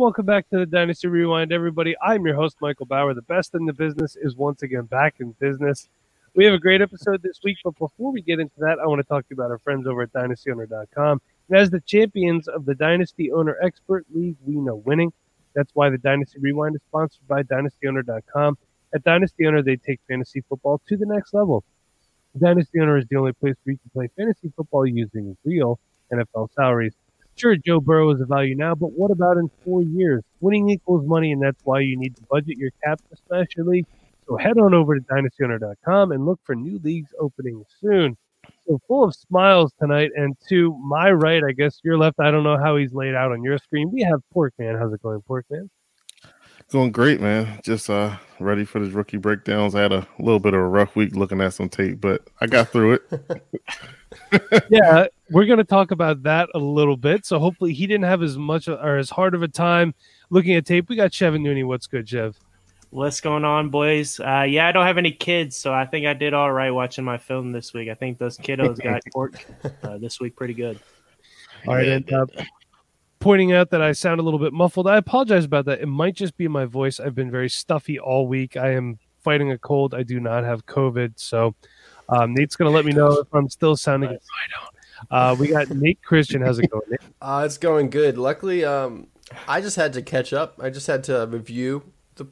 Welcome back to the Dynasty Rewind, everybody. I'm your host, Michael Bauer. The best in the business is once again back in business. We have a great episode this week, but before we get into that, I want to talk to you about our friends over at dynastyowner.com. And as the champions of the Dynasty Owner Expert League, we know winning. That's why the Dynasty Rewind is sponsored by dynastyowner.com. At Dynasty Owner, they take fantasy football to the next level. Dynasty Owner is the only place where you can play fantasy football using real NFL salaries. Sure, Joe Burrow is a value now, but what about in four years? Winning equals money, and that's why you need to budget your cap, especially. So head on over to dynastyowner.com and look for new leagues opening soon. So full of smiles tonight, and to my right, I guess your left. I don't know how he's laid out on your screen. We have Porkman. How's it going, Porkman? Going great, man. Just uh ready for the rookie breakdowns. I had a little bit of a rough week looking at some tape, but I got through it. yeah, we're going to talk about that a little bit. So hopefully he didn't have as much or as hard of a time looking at tape. We got Chevin Nooney. What's good, Chev? What's going on, boys? Uh, yeah, I don't have any kids, so I think I did all right watching my film this week. I think those kiddos got work uh, this week pretty good. All right, and uh, pointing out that I sound a little bit muffled. I apologize about that. It might just be my voice. I've been very stuffy all week. I am fighting a cold. I do not have COVID, so um, Nate's going to let me know if I'm still sounding. Nice. I don't. Uh, we got Nate Christian. How's it going? Nate? Uh, it's going good. Luckily, um, I just had to catch up. I just had to review the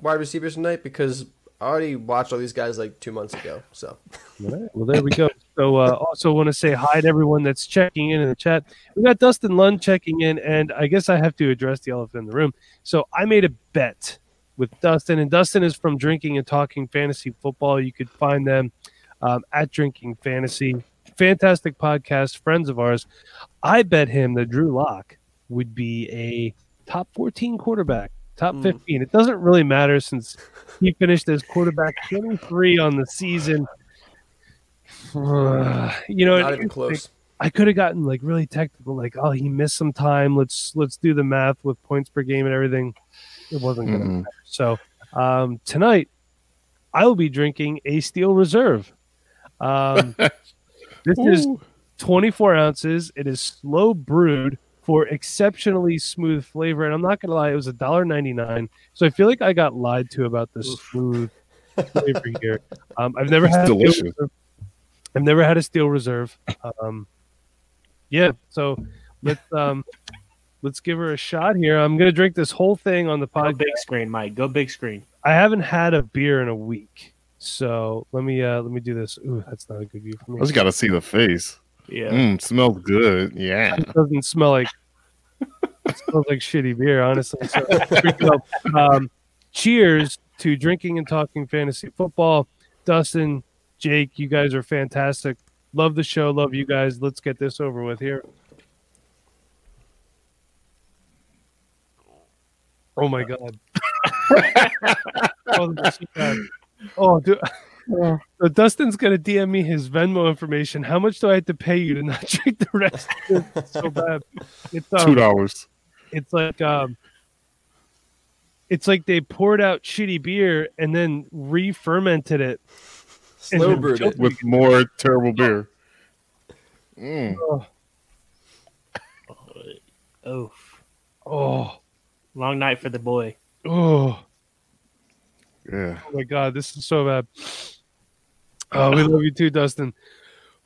wide receivers tonight because I already watched all these guys like two months ago. So, right. well, there we go. So, uh, also want to say hi to everyone that's checking in in the chat. We got Dustin Lund checking in, and I guess I have to address the elephant in the room. So, I made a bet with Dustin, and Dustin is from Drinking and Talking Fantasy Football. You could find them um, at Drinking Fantasy fantastic podcast, friends of ours. I bet him that Drew Lock would be a top 14 quarterback, top mm. 15. It doesn't really matter since he finished as quarterback 23 on the season. You know, not even close. I could have gotten like really technical, like, oh, he missed some time. Let's let's do the math with points per game and everything. It wasn't to mm-hmm. So um, tonight, I will be drinking a Steel Reserve. Um, This Ooh. is 24 ounces. It is slow brewed for exceptionally smooth flavor. And I'm not gonna lie, it was a dollar ninety nine. So I feel like I got lied to about the smooth flavor here. Um, I've never had delicious. I've never had a steel reserve. Um, yeah, so let's um, let's give her a shot here. I'm gonna drink this whole thing on the podcast. Go big screen, Mike. Go big screen. I haven't had a beer in a week. So let me uh let me do this. Ooh, that's not a good view for me. I just gotta see the face. Yeah. Mm, smells good. Yeah. It doesn't smell like it smells like shitty beer, honestly. So, um, cheers to drinking and talking fantasy football. Dustin, Jake, you guys are fantastic. Love the show. Love you guys. Let's get this over with here. Oh my god. oh, Oh, dude. So Dustin's gonna DM me his Venmo information. How much do I have to pay you to not drink the rest? It's so bad. It's um, two dollars. It's like um, it's like they poured out shitty beer and then re-fermented it, slow brewed it with more terrible beer. Mm. Oh. oh, oh, long night for the boy. Oh. Yeah. Oh my god, this is so bad. Oh, we love you too, Dustin.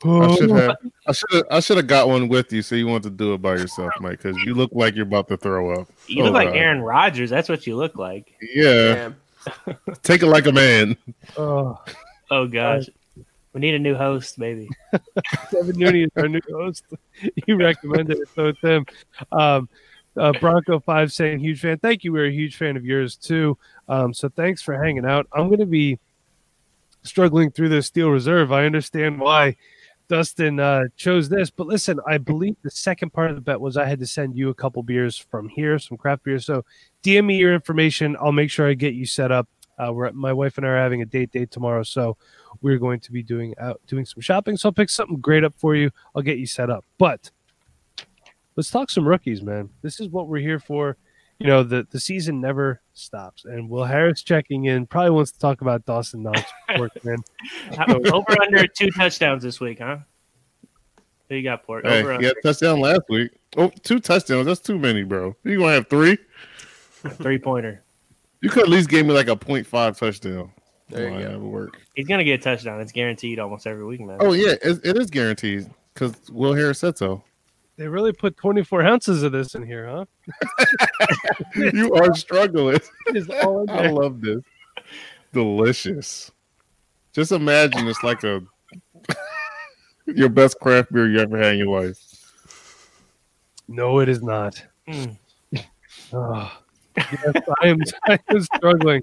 I should have. I should have. I should have got one with you, so you want to do it by yourself, Mike, because you look like you're about to throw up. You oh, look like god. Aaron Rodgers. That's what you look like. Yeah. Take it like a man. Oh, oh gosh. We need a new host, maybe. Kevin Nooney is our new host. He recommended it, so it's him. Um, uh, Bronco Five saying huge fan. Thank you. We're a huge fan of yours too. Um, so thanks for hanging out. I'm going to be struggling through this Steel Reserve. I understand why Dustin uh, chose this, but listen, I believe the second part of the bet was I had to send you a couple beers from here, some craft beers. So DM me your information. I'll make sure I get you set up. Uh, we're my wife and I are having a date date tomorrow, so we're going to be doing out doing some shopping. So I'll pick something great up for you. I'll get you set up. But let's talk some rookies, man. This is what we're here for. You know, the, the season never stops. And Will Harris checking in probably wants to talk about Dawson Knox work, man. Over under two touchdowns this week, huh? Who you got, Port? Hey, Over he under had touchdown last week. Oh, two touchdowns. That's too many, bro. You gonna have three? three pointer. You could at least give me like a 0.5 touchdown. There you go. work. He's gonna get a touchdown. It's guaranteed almost every week, man. Oh yeah, it, it is guaranteed because Will Harris said so. They really put 24 ounces of this in here, huh? you are struggling. It is all in I love this. Delicious. Just imagine it's like a your best craft beer you ever had in your life. No, it is not. Mm. Oh, yes, I am. I am struggling.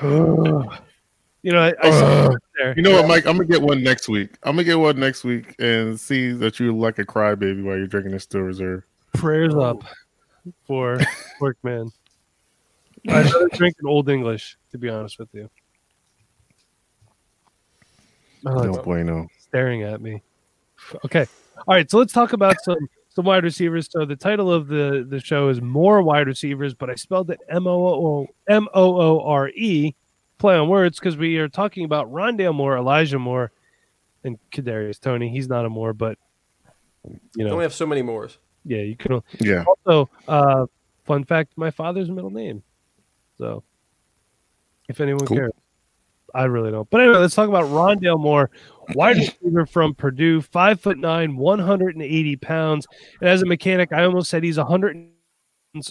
Oh. you know, I, I there. You know what, Mike? I'm gonna get one next week. I'm gonna get one next week and see that you like a crybaby while you're drinking this Steel Reserve. prayers up for Workman. I'd rather drink an Old English, to be honest with you. Oh, no bueno. staring at me. Okay. All right. So let's talk about some some wide receivers. So the title of the the show is more wide receivers, but I spelled it M O O M O O R E, play on words, because we are talking about Rondale Moore, Elijah Moore, and Kadarius Toney. He's not a Moore, but you Don't know, we have so many mores? yeah, you can. Yeah. Also, uh, fun fact: my father's middle name. So, if anyone Cool. cares, I really don't. But anyway, let's talk about Rondale Moore, wide receiver from Purdue, five foot nine, one hundred and eighty pounds. And as a mechanic, I almost said he's a hundred.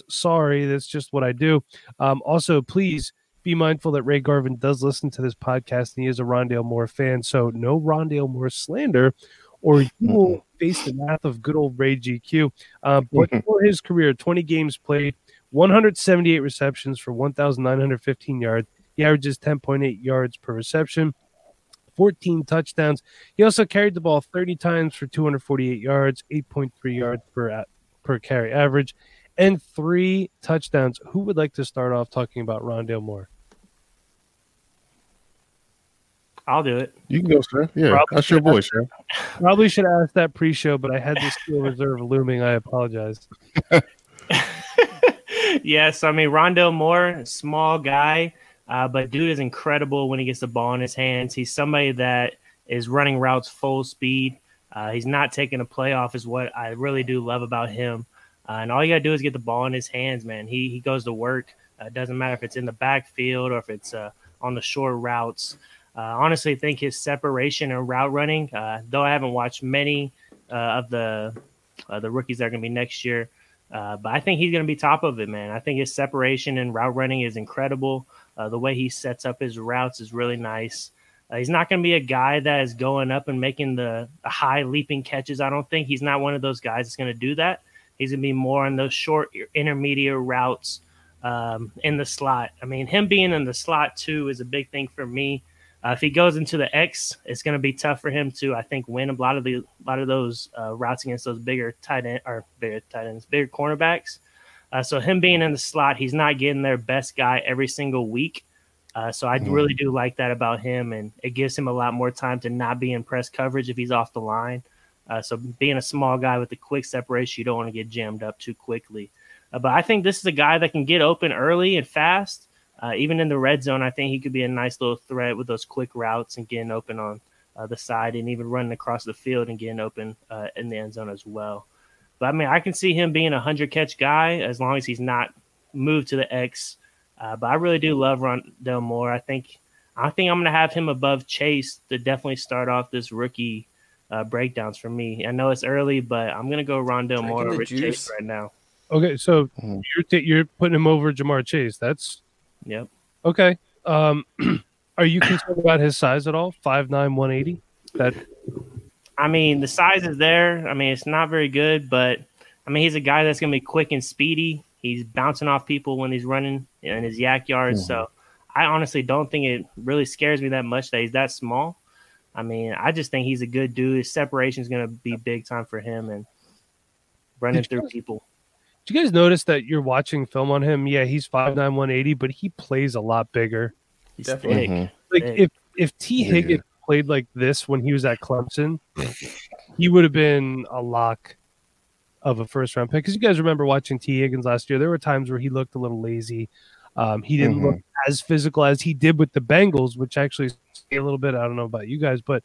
Sorry, that's just what I do. Um, also, please be mindful that Ray Garvin does listen to this podcast, and he is a Rondale Moore fan. So, no Rondale Moore slander, or you will face the wrath of good old Ray GQ. Uh, but for his career, 20 games played, 178 receptions for 1,915 yards. He averages 10.8 yards per reception, 14 touchdowns. He also carried the ball 30 times for 248 yards, 8.3 yards per per carry average, and three touchdowns. Who would like to start off talking about Rondale Moore? I'll do it. You can go, sir. Yeah, Probably that's your boy, sir. Probably should ask that pre-show, but I had this steel reserve looming. I apologize. yes, I mean Rondale Moore, small guy, uh, but dude is incredible when he gets the ball in his hands. He's somebody that is running routes full speed. Uh, he's not taking a play off, is what I really do love about him. Uh, and all you gotta do is get the ball in his hands, man. He he goes to work. Uh, it doesn't matter if it's in the backfield or if it's uh, on the short routes. Uh, honestly, think his separation and route running. Though I haven't watched many of the the rookies that are going to be next year, but I think he's going to be top of it, man. I think his separation and route running is incredible. Uh, the way he sets up his routes is really nice. Uh, he's not going to be a guy that is going up and making the high leaping catches. I don't think he's not one of those guys that's going to do that. He's going to be more on those short intermediate routes um, in the slot. I mean, him being in the slot too is a big thing for me. Uh, if he goes into the X, it's going to be tough for him to, I think, win a lot of the a lot of those uh, routes against those bigger tight end or bigger tight ends, bigger cornerbacks. Uh, so him being in the slot, he's not getting their best guy every single week. Uh, so I Mm. really do like that about him, and it gives him a lot more time to not be in press coverage if he's off the line. Uh, so being a small guy with a quick separation, you don't want to get jammed up too quickly. Uh, but I think this is a guy that can get open early and fast. Uh, even in the red zone, I think he could be a nice little threat with those quick routes and getting open on uh, the side and even running across the field and getting open uh, in the end zone as well. But I mean, I can see him being a hundred catch guy as long as he's not moved to the X. Uh, but I really do love Rondale Moore. I think I think I'm going to have him above Chase to definitely start off this rookie uh, breakdowns for me. I know it's early, but I'm going to go Rondale Drinking Moore over juice. Chase right now. Okay, so Mhm. you're t- you're putting him over Ja'Marr Chase. That's Yep. okay. Um, are you concerned about his size at all? Five nine, one eighty. That I mean, the size is there. I mean, it's not very good, but I mean, he's a guy that's going to be quick and speedy. He's bouncing off people when he's running in his YAC yards. So I honestly don't think it really scares me that much that he's that small. I mean, I just think he's a good dude. His separation is going to be big time for him and running through guys- people. Did you guys notice that you're watching film on him? Yeah, he's 5'9", 180, but he plays a lot bigger. He's Definitely. thick. Mhm. Like Big. if if T Yeah. Higgins played like this when he was at Clemson, he would have been a lock of a first round pick. Because you guys remember watching Tee Higgins last year, there were times where he looked a little lazy. Um, he didn't look as physical as he did with the Bengals, which actually a little bit. I don't know about you guys, but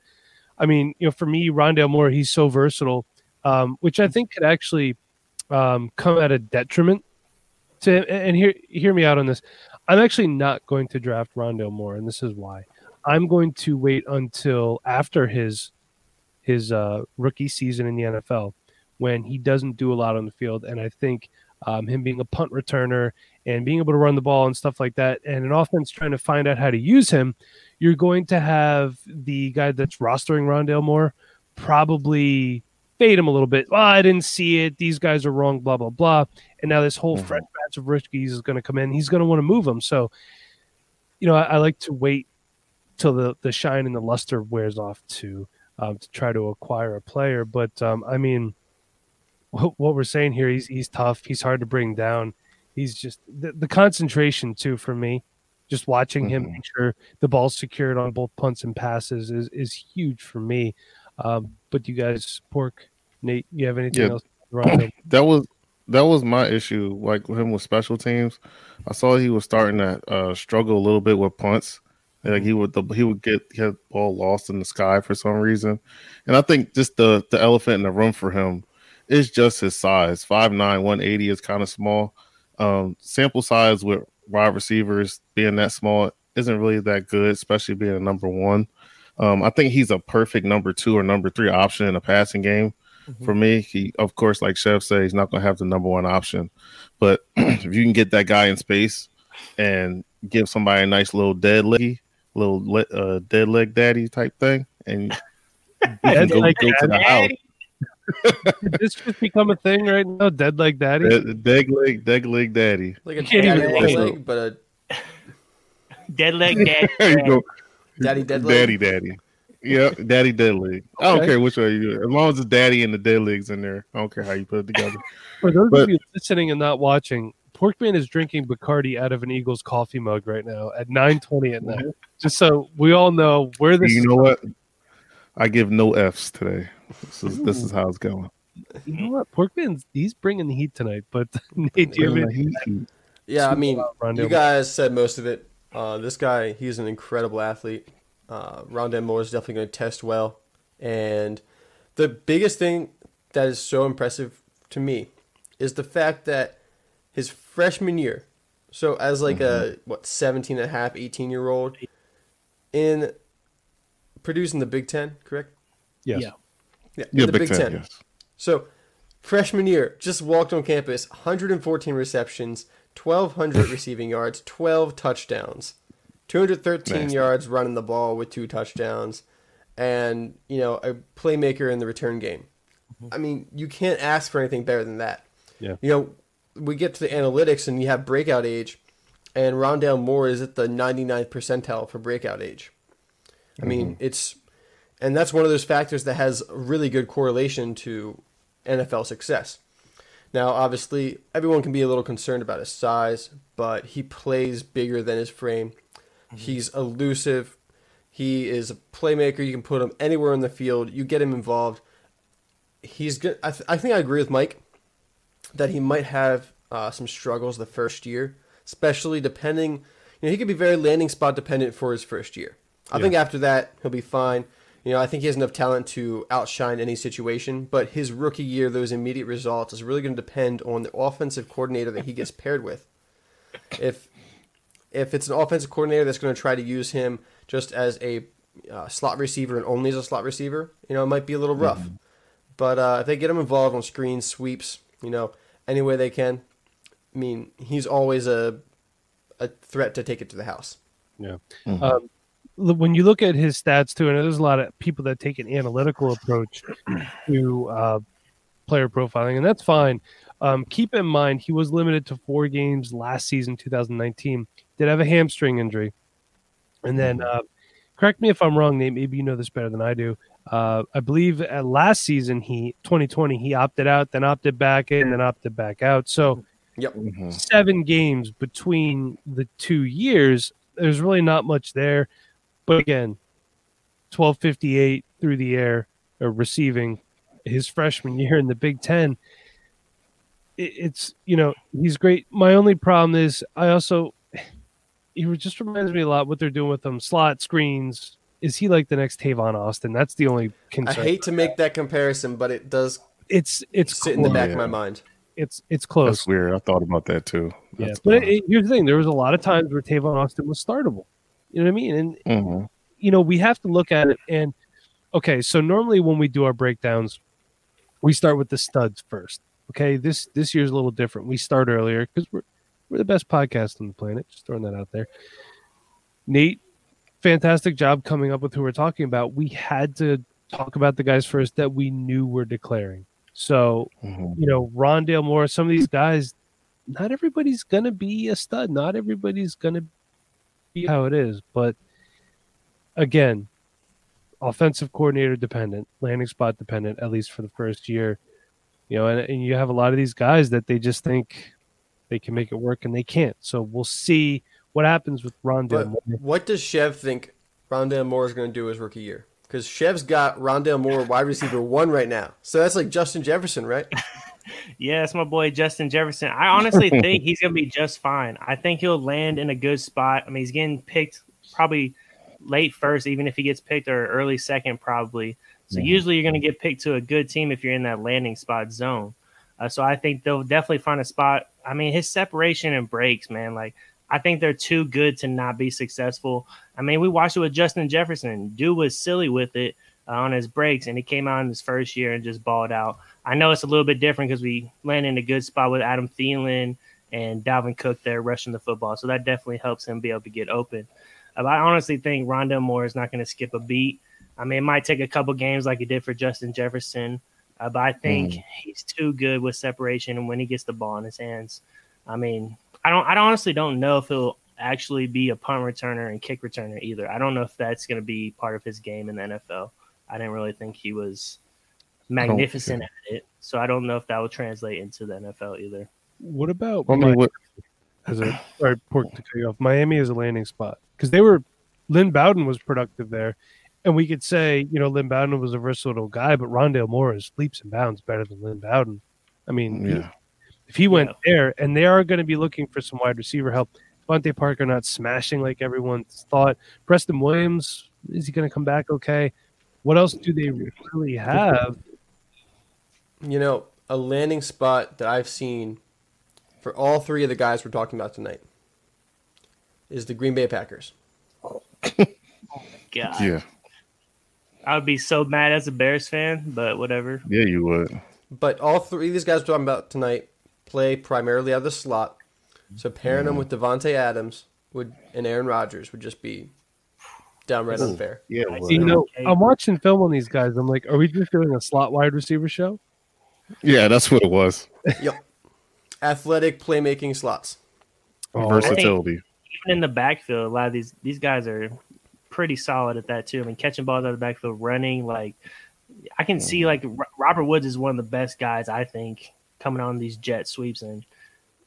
I mean, you know, for me, Rondale Moore, he's so versatile, um, which I think could actually um, come at a detriment to. And hear hear me out on this. I'm actually not going to draft Rondale Moore, and this is why. I'm going to wait until after his his uh, rookie season in the NFL when he doesn't do a lot on the field, and I think um, him being a punt returner and being able to run the ball and stuff like that, and an offense trying to find out how to use him, you're going to have the guy that's rostering Rondale Moore probably fade him a little bit. Well, I didn't see it. These guys are wrong. Blah blah blah. And now this whole Mhm. fresh batch of rookies is going to come in. He's going to want to move them. So, you know, I, I like to wait till the the shine and the luster wears off to um, to try to acquire a player. But um, I mean, what, what we're saying here, he's he's tough. He's hard to bring down. He's just the, the concentration too for me. Just watching him Mhm. make sure the ball's secured on both punts and passes is is huge for me. Um, but you guys, Pork, Nate, you have anything Yeah. else? Rondo? that was that was my issue. Like him with special teams, I saw he was starting to uh, struggle a little bit with punts. Like he would the, he would get the ball lost in the sky for some reason, and I think just the the elephant in the room for him is just his size. 5'9", 180 is kind of small. Um, sample size with wide receivers being that small isn't really that good, especially being a number one. Um, I think he's a perfect number two or number three option in a passing game for me. He, of course, like Chef said, he's not going to have the number one option. But if you can get that guy in space and give somebody a nice little dead leggy, little le- uh, dead leg daddy type thing, and you can go, leg go to the house. Did this just become a thing right now? Dead leg daddy. Dead, dead leg, dead leg daddy. Like a Can't even daddy long leg, but a Dead leg, dead. There you go, daddy dead leg. daddy, daddy. Yeah, daddy dead leg. I don't care which way you do it. As long as the daddy and the dead legs in there, I don't care how you put it together. For those But- of you listening and not watching, Porkman is drinking Bacardi out of an Eagles coffee mug right now at 9:20 at night. Just so we all know where this. you is know what? I give no F's today. This is this is how it's going. You know what? Porkman's he's bringing the heat tonight. But Nate, do you have anything Yeah, I mean, you guys said most of it. Uh, this guy, he's an incredible athlete. Uh, Rondale Moore is definitely going to test well. And the biggest thing that is so impressive to me is the fact that his freshman year, so as like a, mm-hmm. what, 17 and a half, 18 year old, in producing the Big Ten, correct? Yes. Yeah. Yeah, in Yeah, the Big Ten. Yes. So, freshman year, just walked on campus, 114 receptions, 1,200 receiving yards, 12 touchdowns, 213 Nasty. yards running the ball with two touchdowns, and, you know, a playmaker in the return game. Mm-hmm. I mean, you can't ask for anything better than that. Yeah. You know, we get to the analytics and you have breakout age, and Rondale Moore is at the 99th percentile for breakout age. I mean, mm-hmm. it's and that's one of those factors that has really good correlation to NFL success. Now, obviously, everyone can be a little concerned about his size, but he plays bigger than his frame. Mm-hmm. He's elusive. He is a playmaker. You can put him anywhere in the field. You get him involved. He's good. I, th- I think I agree with Mike that he might have uh, some struggles the first year, especially depending. You know, he could be very landing spot dependent for his first year. I think after that he'll be fine. You know, I think he has enough talent to outshine any situation. But his rookie year, those immediate results, is really going to depend on the offensive coordinator that he gets paired with. If if it's an offensive coordinator that's going to try to use him just as a uh, slot receiver and only as a slot receiver, you know, it might be a little rough. But uh, if they get him involved on screens, sweeps, you know, any way they can, I mean, he's always a a threat to take it to the house. Yeah. Mhm. Um, when you look at his stats too, and there's a lot of people that take an analytical approach to uh, player profiling, and that's fine. Um, keep in mind he was limited to four games last season, 2019. Did have a hamstring injury, and then uh, correct me if I'm wrong, Nate. Maybe you know this better than I do. Uh, I believe at last season he 2020 he opted out, then opted back in, then opted back out. So Yep. Mhm. seven games between the two years. There's really not much there, but again, 1258 through the air or receiving his freshman year in the Big Ten. It's you know he's great. My only problem is I also he just reminds me a lot what they're doing with them slot screens. Is he like the next Tavon Austin? That's the only concern. I hate to make that comparison, but it does it's it's sit in the back yeah. of my mind. It's it's close. That's weird. I thought about that too. Yeah, but dumb. it, it- here's the thing: there was a lot of times where Tavon Austin was startable. You know what I mean? And Mhm. you know we have to look at it. And okay, so normally when we do our breakdowns, we start with the studs first. Okay, this this year's a little different. We start earlier because we're we're the best podcast on the planet. Just throwing that out there. Nate, fantastic job coming up with who we're talking about. We had to talk about the guys first that we knew were declaring. So Mhm. you know, Rondale Moore, some of these guys, not everybody's gonna be a stud. Not everybody's gonna be how it is. But again, offensive coordinator dependent, landing spot dependent, at least for the first year. You know, and, and you have a lot of these guys that they just think they can make it work and they can't. So we'll see what happens with Rondale But Moore. what does Chev think Rondale Moore is going to do his rookie year? Because Chev's got Rondale Moore wide receiver one right now, so that's like Justin Jefferson, right? Yeah, it's my boy Justin Jefferson. I honestly think he's gonna be just fine. I think he'll land in a good spot. I mean, he's getting picked probably late first, even if he gets picked or early second, probably. So usually you're gonna get picked to a good team if you're in that landing spot zone. Uh, so I think they'll definitely find a spot. I mean, his separation and breaks, man. Like I think they're too good to not be successful. I mean, we watched it with Justin Jefferson. Dude was silly with it uh, on his breaks, and he came out in his first year and just balled out. I know it's a little bit different because we landed in a good spot with Adam Thielen and Dalvin Cook there rushing the football, so that definitely helps him be able to get open. Uh, I honestly think Rondale Moore is not going to skip a beat. I mean, it might take a couple games like it did for Justin Jefferson, uh, but I think he's too good with separation and when he gets the ball in his hands. I mean, I don't. I honestly don't know if he'll actually be a punt returner and kick returner either. I don't know if that's going to be part of his game in the NFL. I didn't really think he was magnificent at it, so I don't know if that will translate into the NFL either. What about I mean, what, as a sorry, pork to cut you off. Miami is a landing spot because they were Lynn Bowden was productive there, and we could say you know Lynn Bowden was a versatile guy, but Rondale Moore is leaps and bounds better than Lynn Bowden. I mean, he- yeah. if he went Yeah. there, and they are going to be looking for some wide receiver help. DeVante Parker not smashing like everyone thought. Preston Williams is he going to come back okay? What else do they really have? You know, a landing spot that I've seen for all three of the guys we're talking about tonight is the Green Bay Packers. Oh my god, Yeah. I would be so mad as a Bears fan, but whatever. Yeah, you would. But all three of these guys we're talking about tonight play primarily out of the slot. So pairing them mm. with Davante Adams would and Aaron Rodgers would just be downright unfair. Yeah, you know, I'm watching film on these guys. I'm like, are we just doing a slot wide receiver show? yeah, that's what it was. Yep. Athletic playmaking slots. Oh, Versatility. Even in the backfield, a lot of these these guys are pretty solid at that too. I mean, catching balls out of the backfield, running like I can see like Robert Woods is one of the best guys I think coming on these jet sweeps, and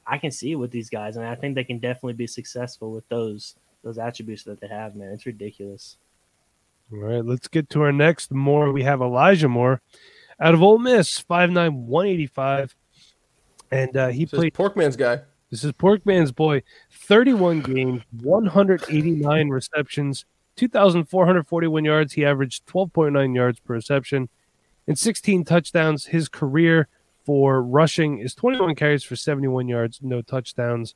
I can see it with these guys, and I think they can definitely be successful with those those attributes that they have. Man, it's ridiculous. All right, let's get to our next Moore. We have Elijah Moore out of Ole Miss, 5'9", 185. And uh, he So played, this Porkman's guy. this is Porkman's boy, 31 games, 189 receptions, 2,441 yards. He averaged 12.9 yards per reception and 16 touchdowns. His career for rushing is 21 carries for 71 yards, no touchdowns.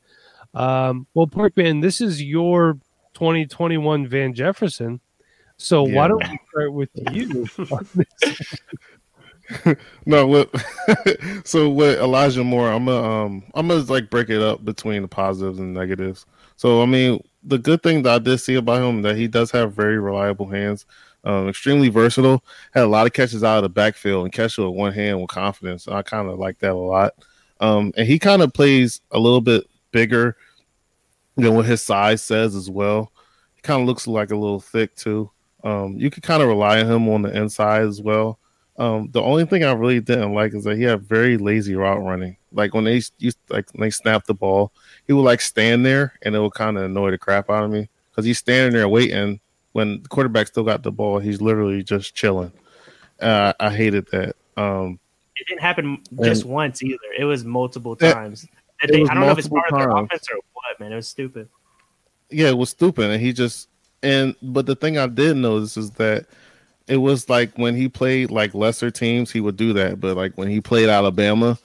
Um, well, Porkman, this is your 2021 Van Jefferson. So why don't we start with you? on this? No, what? so with Elijah Moore, I'm gonna um, I'm gonna like break it up between the positives and negatives. So I mean, the good thing that I did see about him that he does have very reliable hands. Um, extremely versatile. Had a lot of catches out of the backfield and catch with one hand with confidence. I kind of like that a lot. Um, and he kind of plays a little bit bigger than what his size says as well. He kind of looks like a little thick too. Um, you could kind of rely on him on the inside as well. Um, the only thing I really didn't like is that he had very lazy route running. Like when they used like when they snap the ball, he would like stand there and it would kind of annoy the crap out of me because he's standing there waiting when the quarterback still got the ball. He's literally just chilling. Uh, I hated that. Um, It didn't happen just once either. It was multiple It- times. it They- I don't know if it's part of their offense or what, man. It was stupid. yeah, it was stupid, and he just and but the thing I did notice is that it was like when he played like lesser teams, he would do that, but like when he played Alabama,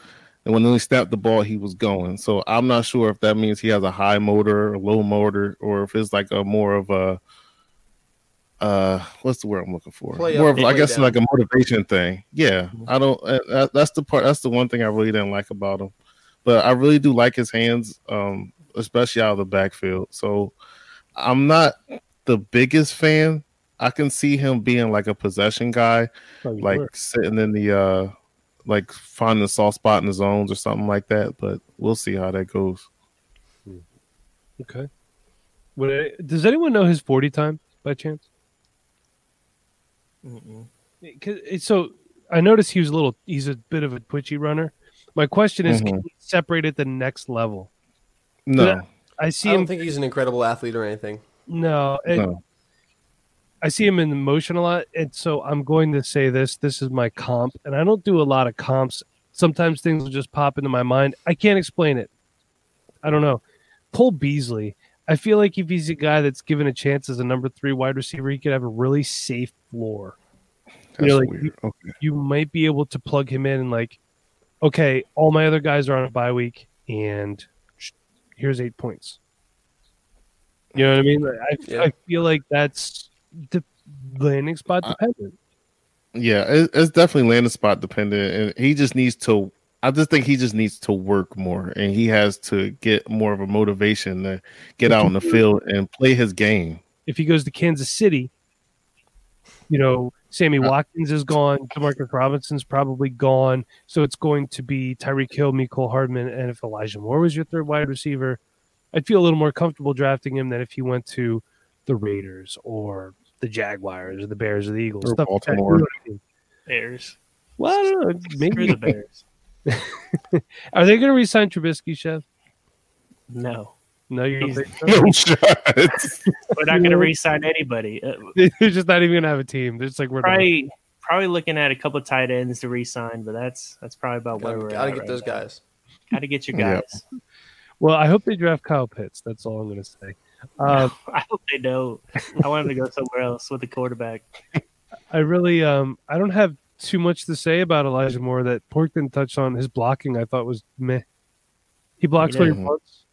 and when he snapped the ball, he was going. So I'm not sure if that means he has a high motor, or low motor, or if it's like a more of a uh what's the word I'm looking for? Play more up, of I guess down. like a motivation thing. Yeah, I don't. Uh, that's the part. That's the one thing I really didn't like about him. But I really do like his hands, um, especially out of the backfield. So I'm not the biggest fan. I can see him being like a possession guy, oh, Probably like were. sitting in the uh like finding a soft spot in the zones or something like that. But we'll see how that goes. Hmm. Okay. Would it, does anyone know his 40 time by chance? Eh, it- So I noticed he was a little, he's a bit of a twitchy runner. My question is, can mm-hmm. he separate at the next level? No, I see I don't him. think he's an incredible athlete or anything. no, it- no. I see him in motion a lot, and so I'm going to say this. This is my comp, and I don't do a lot of comps. Sometimes things will just pop into my mind. I can't explain it. I don't know. Cole Beasley. I feel like if he's a guy that's given a chance as a number three wide receiver, he could have a really safe floor. That's know, like, weird. Okay. You might be able to plug him in and like, okay, all my other guys are on a bye week, and here's eight points. You know what I mean? Like, I, Yeah. I feel like that's the landing spot dependent. Yeah, it, it's definitely landing spot dependent, and he just needs to. I just think he just needs to work more, and he has to get more of a motivation to get out on the field and play his game. if he goes to Kansas City, you know, Sammy Uh, Watkins is gone, Demarcus Robinson's probably gone, so it's going to be Tyreek Hill, Mecole Hardman, and if Elijah Moore was your third wide receiver, I'd feel a little more comfortable drafting him than if he went to the Raiders or the Jaguars or the Bears or the Eagles. Or stuff like that. Baltimore. You what Bears. Well, I don't know. Maybe the Bears. are they going to resign Trubisky, Chef? No, No, you don't so? No shots. we're not going to re-sign anybody. Uh, They're just not even going to have a team. They're just like we're done. probably probably looking at a couple tight ends to re-sign, but that's that's probably about where Gotta, we're gotta at get right those now. guys. Gotta get your Yeah. guys. Well, I hope they draft Kyle Pitts. That's all I'm going to say. Um, I hope they don't. I want them to go somewhere else with the quarterback. I really um I don't have too much to say about Elijah Moore that Pork didn't touch on. His blocking I thought was meh. He blocks He for your didn't. punts.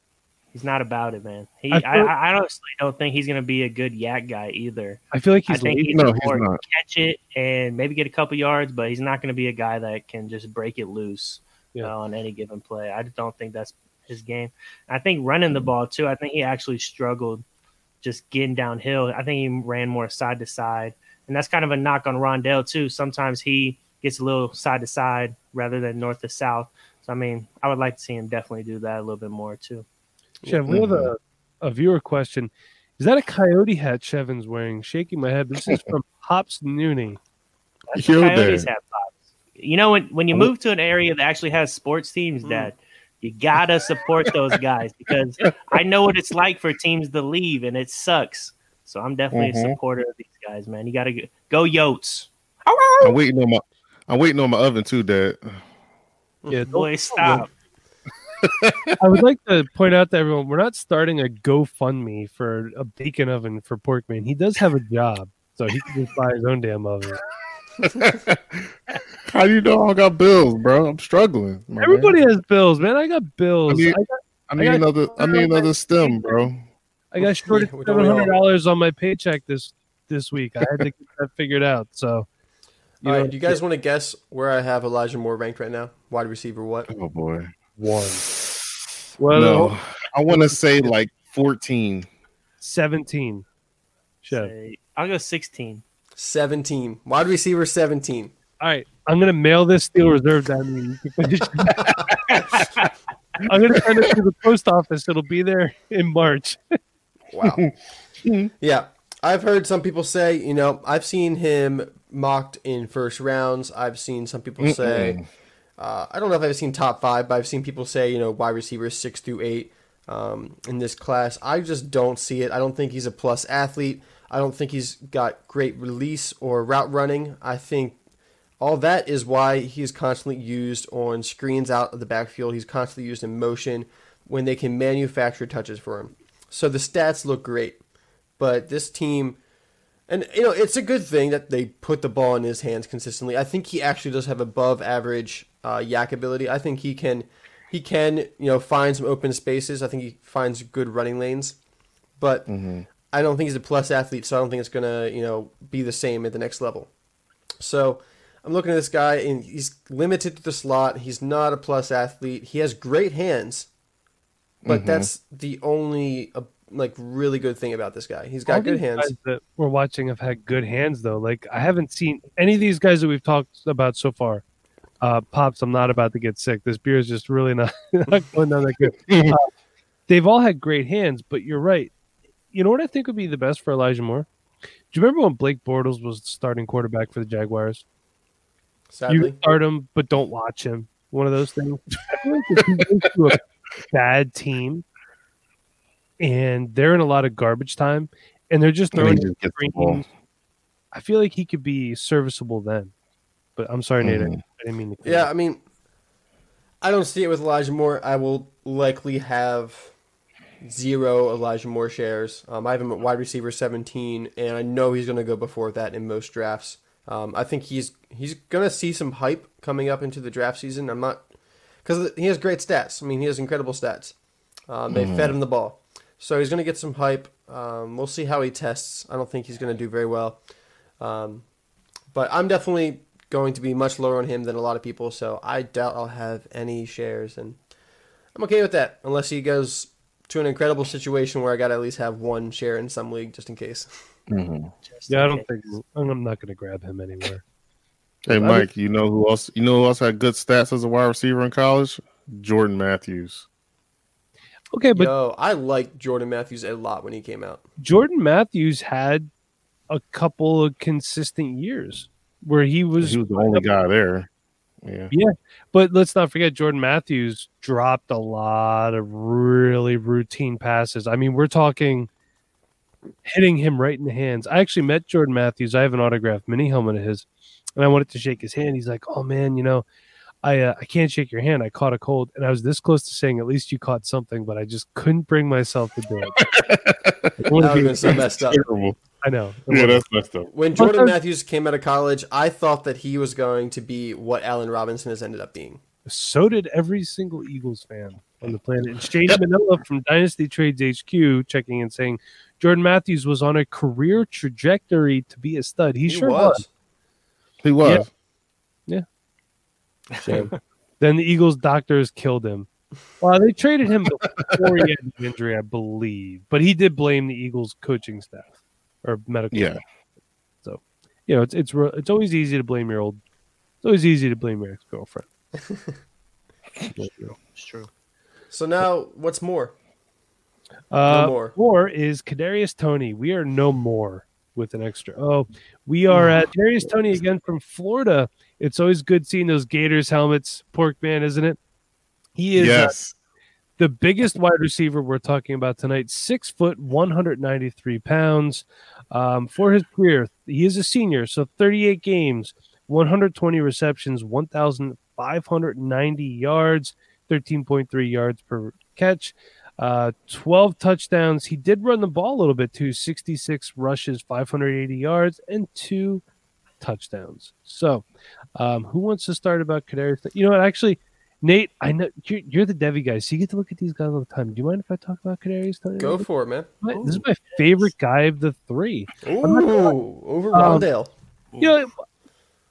He's not about it, man. He, I I, feel- I, honestly don't think he's going to be a good YAC guy either. I feel like I he's think lazy. he's No, a he's more not. catch it and maybe get a couple yards, but he's not going to be a guy that can just break it loose Yeah. uh, on any given play. I just don't think that's his game. I think running the mm-hmm. ball too. I think he actually struggled just getting downhill. I think he ran more side to side, and that's kind of a knock on Rondale too. Sometimes he gets a little side to side rather than north to south. So I mean, I would like to see him definitely do that a little bit more too. Chev, we have a, mm-hmm. a viewer question. Is that a coyote hat Chevin's wearing? Shaking my head. This is from Hops Nooney. That's Yo Coyotes there. have pops. You know, when when you move to an area that actually has sports teams, mm-hmm. Dad, you gotta support those guys because I know what it's like for teams to leave, and it sucks. So I'm definitely Mhm. a supporter of these guys, man. You gotta go, go Yotes, I'm waiting on my. I'm waiting on my oven too, Dad. Yeah, boy. Stop. I would like to point out to everyone we're not starting a GoFundMe for a bacon oven for Porkman. He does have a job, so he can just buy his own damn oven. How do you know I got bills, bro? I'm struggling. my man. Everybody has bills, man. I got bills. I mean- I got I need I got- another. I need another stem, bro. I got shorted We- we seven don't all. hundred dollars on my paycheck this this week. I had to get that figured out. So, you All know, right, do you guys want to guess where I have Elijah Moore ranked right now? Wide receiver, what? Oh boy. one. Well, no, uh, I want to say like 14. seventeen. Chef. I'll go 16. 17. Wide receiver 17. All right, I'm gonna mail this steel reserve down to you. You can finish it. I'm gonna send it to the post office. It'll be there in March. Wow. yeah. I've heard some people say, you know, I've seen him mocked in first rounds. I've seen some people say, uh, I don't know if I've seen top five, but I've seen people say, you know, wide receivers six through eight um, in this class. I just don't see it. I don't think he's a plus athlete. I don't think he's got great release or route running. I think all that is why he's constantly used on screens out of the backfield. He's constantly used in motion when they can manufacture touches for him. So the stats look great, but this team, and you know, it's a good thing that they put the ball in his hands consistently. I think he actually does have above average uh, YAC ability. I think he can, he can, you know, find some open spaces. I think he finds good running lanes, but I don't think he's a plus athlete, so I don't think it's gonna, you know, be the same at the next level. So I'm looking at this guy, and he's limited to the slot. He's not a plus athlete. He has great hands, but that's the only uh, like really good thing about this guy. He's got All good hands. guys that we're watching have had good hands though. Like I haven't seen any of these guys that we've talked about so far. Uh, Pops, I'm not about to get sick. This beer is just really not, not going down that good. Uh, they've all had great hands, but you're right. You know what I think would be the best for Elijah Moore? Do you remember when Blake Bortles was starting quarterback for the Jaguars? Sadly, You start him, but don't watch him. One of those things. I feel like if he goes to a bad team and they're in a lot of garbage time and they're just throwing just gets the ball. I feel like he could be serviceable then. But I'm sorry, Nate. I- Mhm. I didn't mean to. yeah. I mean, I don't see it with Elijah Moore. I will likely have zero Elijah Moore shares. Um, I have him at wide receiver 17, and I know he's going to go before that in most drafts. Um, I think he's he's going to see some hype coming up into the draft season. I'm not because he has great stats. I mean, he has incredible stats. Um, they fed him the ball, so he's going to get some hype. Um, we'll see how he tests. I don't think he's going to do very well, um, but I'm definitely going to be much lower on him than a lot of people. So I doubt I'll have any shares, and I'm okay with that unless he goes to an incredible situation where I got to at least have one share in some league just in case. Mhm. Just Yeah, I don't case. think I'm not going to grab him anywhere. Hey Mike, you know who else? You know who else had good stats as a wide receiver in college? Jordan Matthews. Okay, but Yo, I liked Jordan Matthews a lot when he came out. Jordan Matthews had a couple of consistent years where he was He was the only guy there. Yeah. Yeah. But let's not forget Jordan Matthews dropped a lot of really routine passes. I mean, we're talking hitting him right in the hands. I actually met Jordan Matthews. I have an autographed mini helmet of his, and I wanted to shake his hand. He's like, "Oh man, you know, I uh, I can't shake your hand. I caught a cold." And I was this close to saying, "At least you caught something," but I just couldn't bring myself to do it. That would have been so messed up. Terrible. I know. Yeah, that's messed up. When Jordan there's- Matthews came out of college, I thought that he was going to be what Allen Robinson has ended up being. So did every single Eagles fan on the planet. And Shane Manila from Dynasty Trades HQ checking in saying Jordan Matthews was on a career trajectory to be a stud. He, sure was. He was. Shame. then the Eagles doctors killed him. Well, they traded him before he had the injury, I believe. But he did blame the Eagles coaching staff or medical. Yeah. So, you know, it's it's it's always easy to blame your old. It's always easy to blame your ex girlfriend. It's true. So now, what's more? Uh, No more. More is Kadarius Toney. We are no more with an extra. Oh, we are at Kadarius Toney again from Florida. It's always good seeing those Gators helmets, Pork Man, isn't it? He is uh, yes. The biggest wide receiver we're talking about tonight. Six foot, one hundred ninety three pounds. Um, for his career, he is a senior, so thirty eight games, one hundred twenty receptions, one thousand five hundred ninety yards, thirteen point three yards per catch. Uh, 12 touchdowns. He did run the ball a little bit too 66 rushes, 580 yards, and two touchdowns. So, um, who wants to start about Kadarius? You know what? Actually, Nate, I know you're, you're the devy guy, so you get to look at these guys all the time. Do you mind if I talk about Kadarius? Toney? Go for it, man. My- This is my favorite guy of the three. Ooh, over Um, Rondale. You know,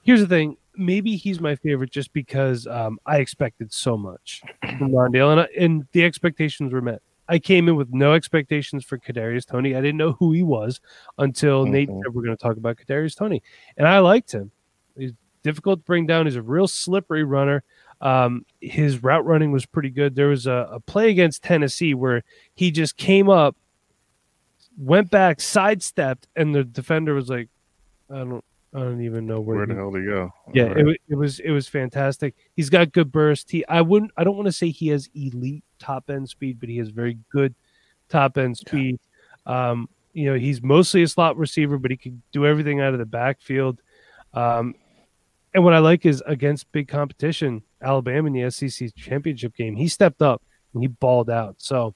here's the thing. Maybe he's my favorite just because um, I expected so much from Rondale, and, I- and the expectations were met. I came in with no expectations for Kadarius Toney. I didn't know who he was until Nate Mhm. said we're going to talk about Kadarius Toney, and I liked him. He's difficult to bring down. He's a real slippery runner. Um, his route running was pretty good. There was a, a play against Tennessee where he just came up, went back, sidestepped, and the defender was like, "I don't, I don't even know where, Where he the hell to go? yeah, All it, it was it was fantastic. He's got good burst. He I wouldn't I don't want to say he has elite top end speed, but he has very good top end speed. Um, you know, he's mostly a slot receiver, but he can do everything out of the backfield. Um, and what I like is against big competition, Alabama in the SEC championship game, he stepped up and he balled out. So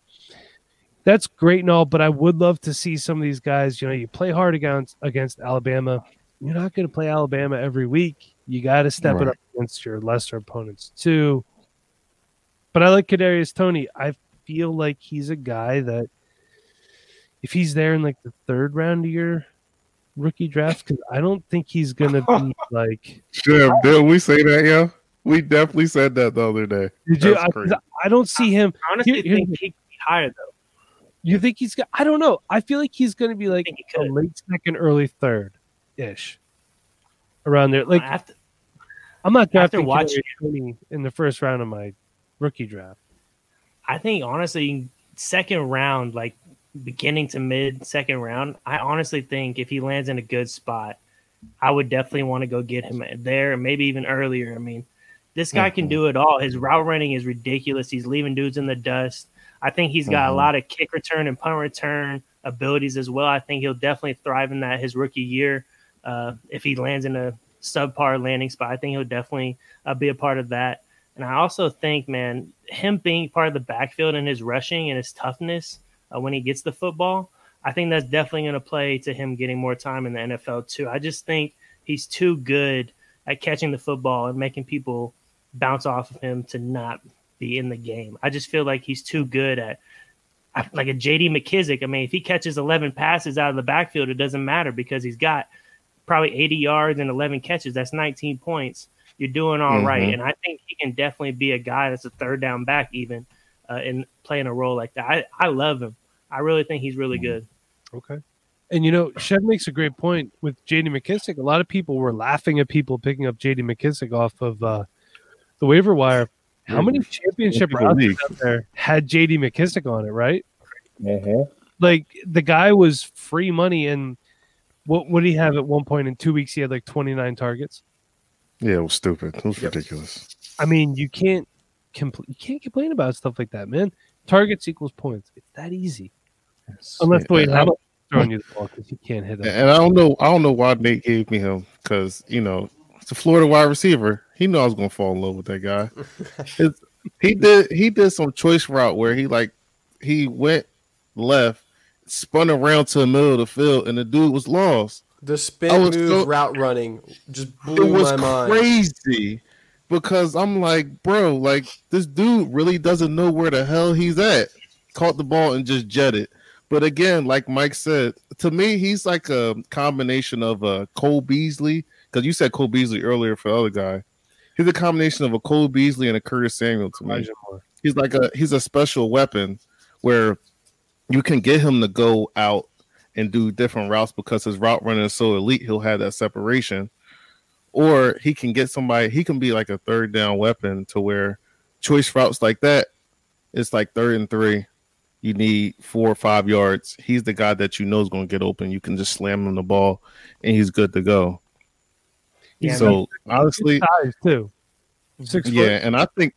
that's great and all, but I would love to see some of these guys. You know, you play hard against against Alabama. You're not going to play Alabama every week. You got to step it up against your lesser opponents too. But I like Kadarius Toney. I feel like he's a guy that if he's there in like the third round of your rookie draft, because I don't think he's going to be like. Shit, did we say that, yo? We definitely said that the other day. Did you? I. I don't see him. I honestly Here- think he could be higher though. You think he's got? I don't know. I feel like he's going to be like a late second, early third, ish, around there. Like after, I'm not after drafting watching Kadarius Toney in the first round of my rookie draft. I think honestly, second round, like beginning to mid second round, I honestly think if he lands in a good spot, I would definitely want to go get him there, maybe even earlier. I mean, this guy can do it all. His route running is ridiculous. He's leaving dudes in the dust. I think he's got a Mhm. lot of kick return and punt return abilities as well. I think he'll definitely thrive in that his rookie year. Uh, if he lands in a subpar landing spot, I think he'll definitely uh, be a part of that. And I also think, man, him being part of the backfield and his rushing and his toughness uh, when he gets the football, I think that's definitely going to play to him getting more time in the NFL too. I just think he's too good at catching the football and making people bounce off of him to not be in the game. I just feel like he's too good at like a JD McKissic. I mean, if he catches 11 passes out of the backfield, it doesn't matter because he's got probably 80 yards and 11 catches. That's 19 points. You're doing all right, Mhm. And I think he can definitely be a guy that's a third down back, even uh, in playing a role like that. I, I love him. I really think he's really good. Okay. And you know, Shed makes a great point with JD McKissic. A lot of people were laughing at people picking up JD McKissic off of uh, the waiver wire. How many championship People rounds leave. out there had JD McKissic on it, right? Mhm. Like the guy was free money, and what would he have at one point in two weeks? He had like twenty nine targets. Yeah, it was stupid. It was ridiculous. I mean, you can't compl- you can't complain about stuff like that, man. Targets equals points. It's that easy. Unless the way I don't- throwing you the ball because you can't hit it. and I don't know. I don't know why Nate gave me him because you know it's a Florida wide receiver. He knew I was gonna fall in love with that guy. It's- he did. He did some choice route where he like he went left, spun around to the middle of the field, and the dude was lost. The I spin move so- route running just It blew was my mind. crazy because I'm like, bro, like this dude really doesn't know where the hell he's at. Caught the ball and just jetted. But again, like Mike said, to me, he's like a combination of a Cole Beasley because you said Cole Beasley earlier for the other guy. He's a combination of a Cole Beasley and a Curtis Samuel to me. He's like a he's a special weapon where you can get him to go out and do different routes because his route running is so elite. He'll have that separation, or he can get somebody. He can be like a third down weapon to where choice routes like that. It's like third and three. You need four or five yards. He's the guy that you know is going to get open. You can just slam him the ball, and he's good to go. Yeah, so honestly, size too. Six foot. yeah, and I think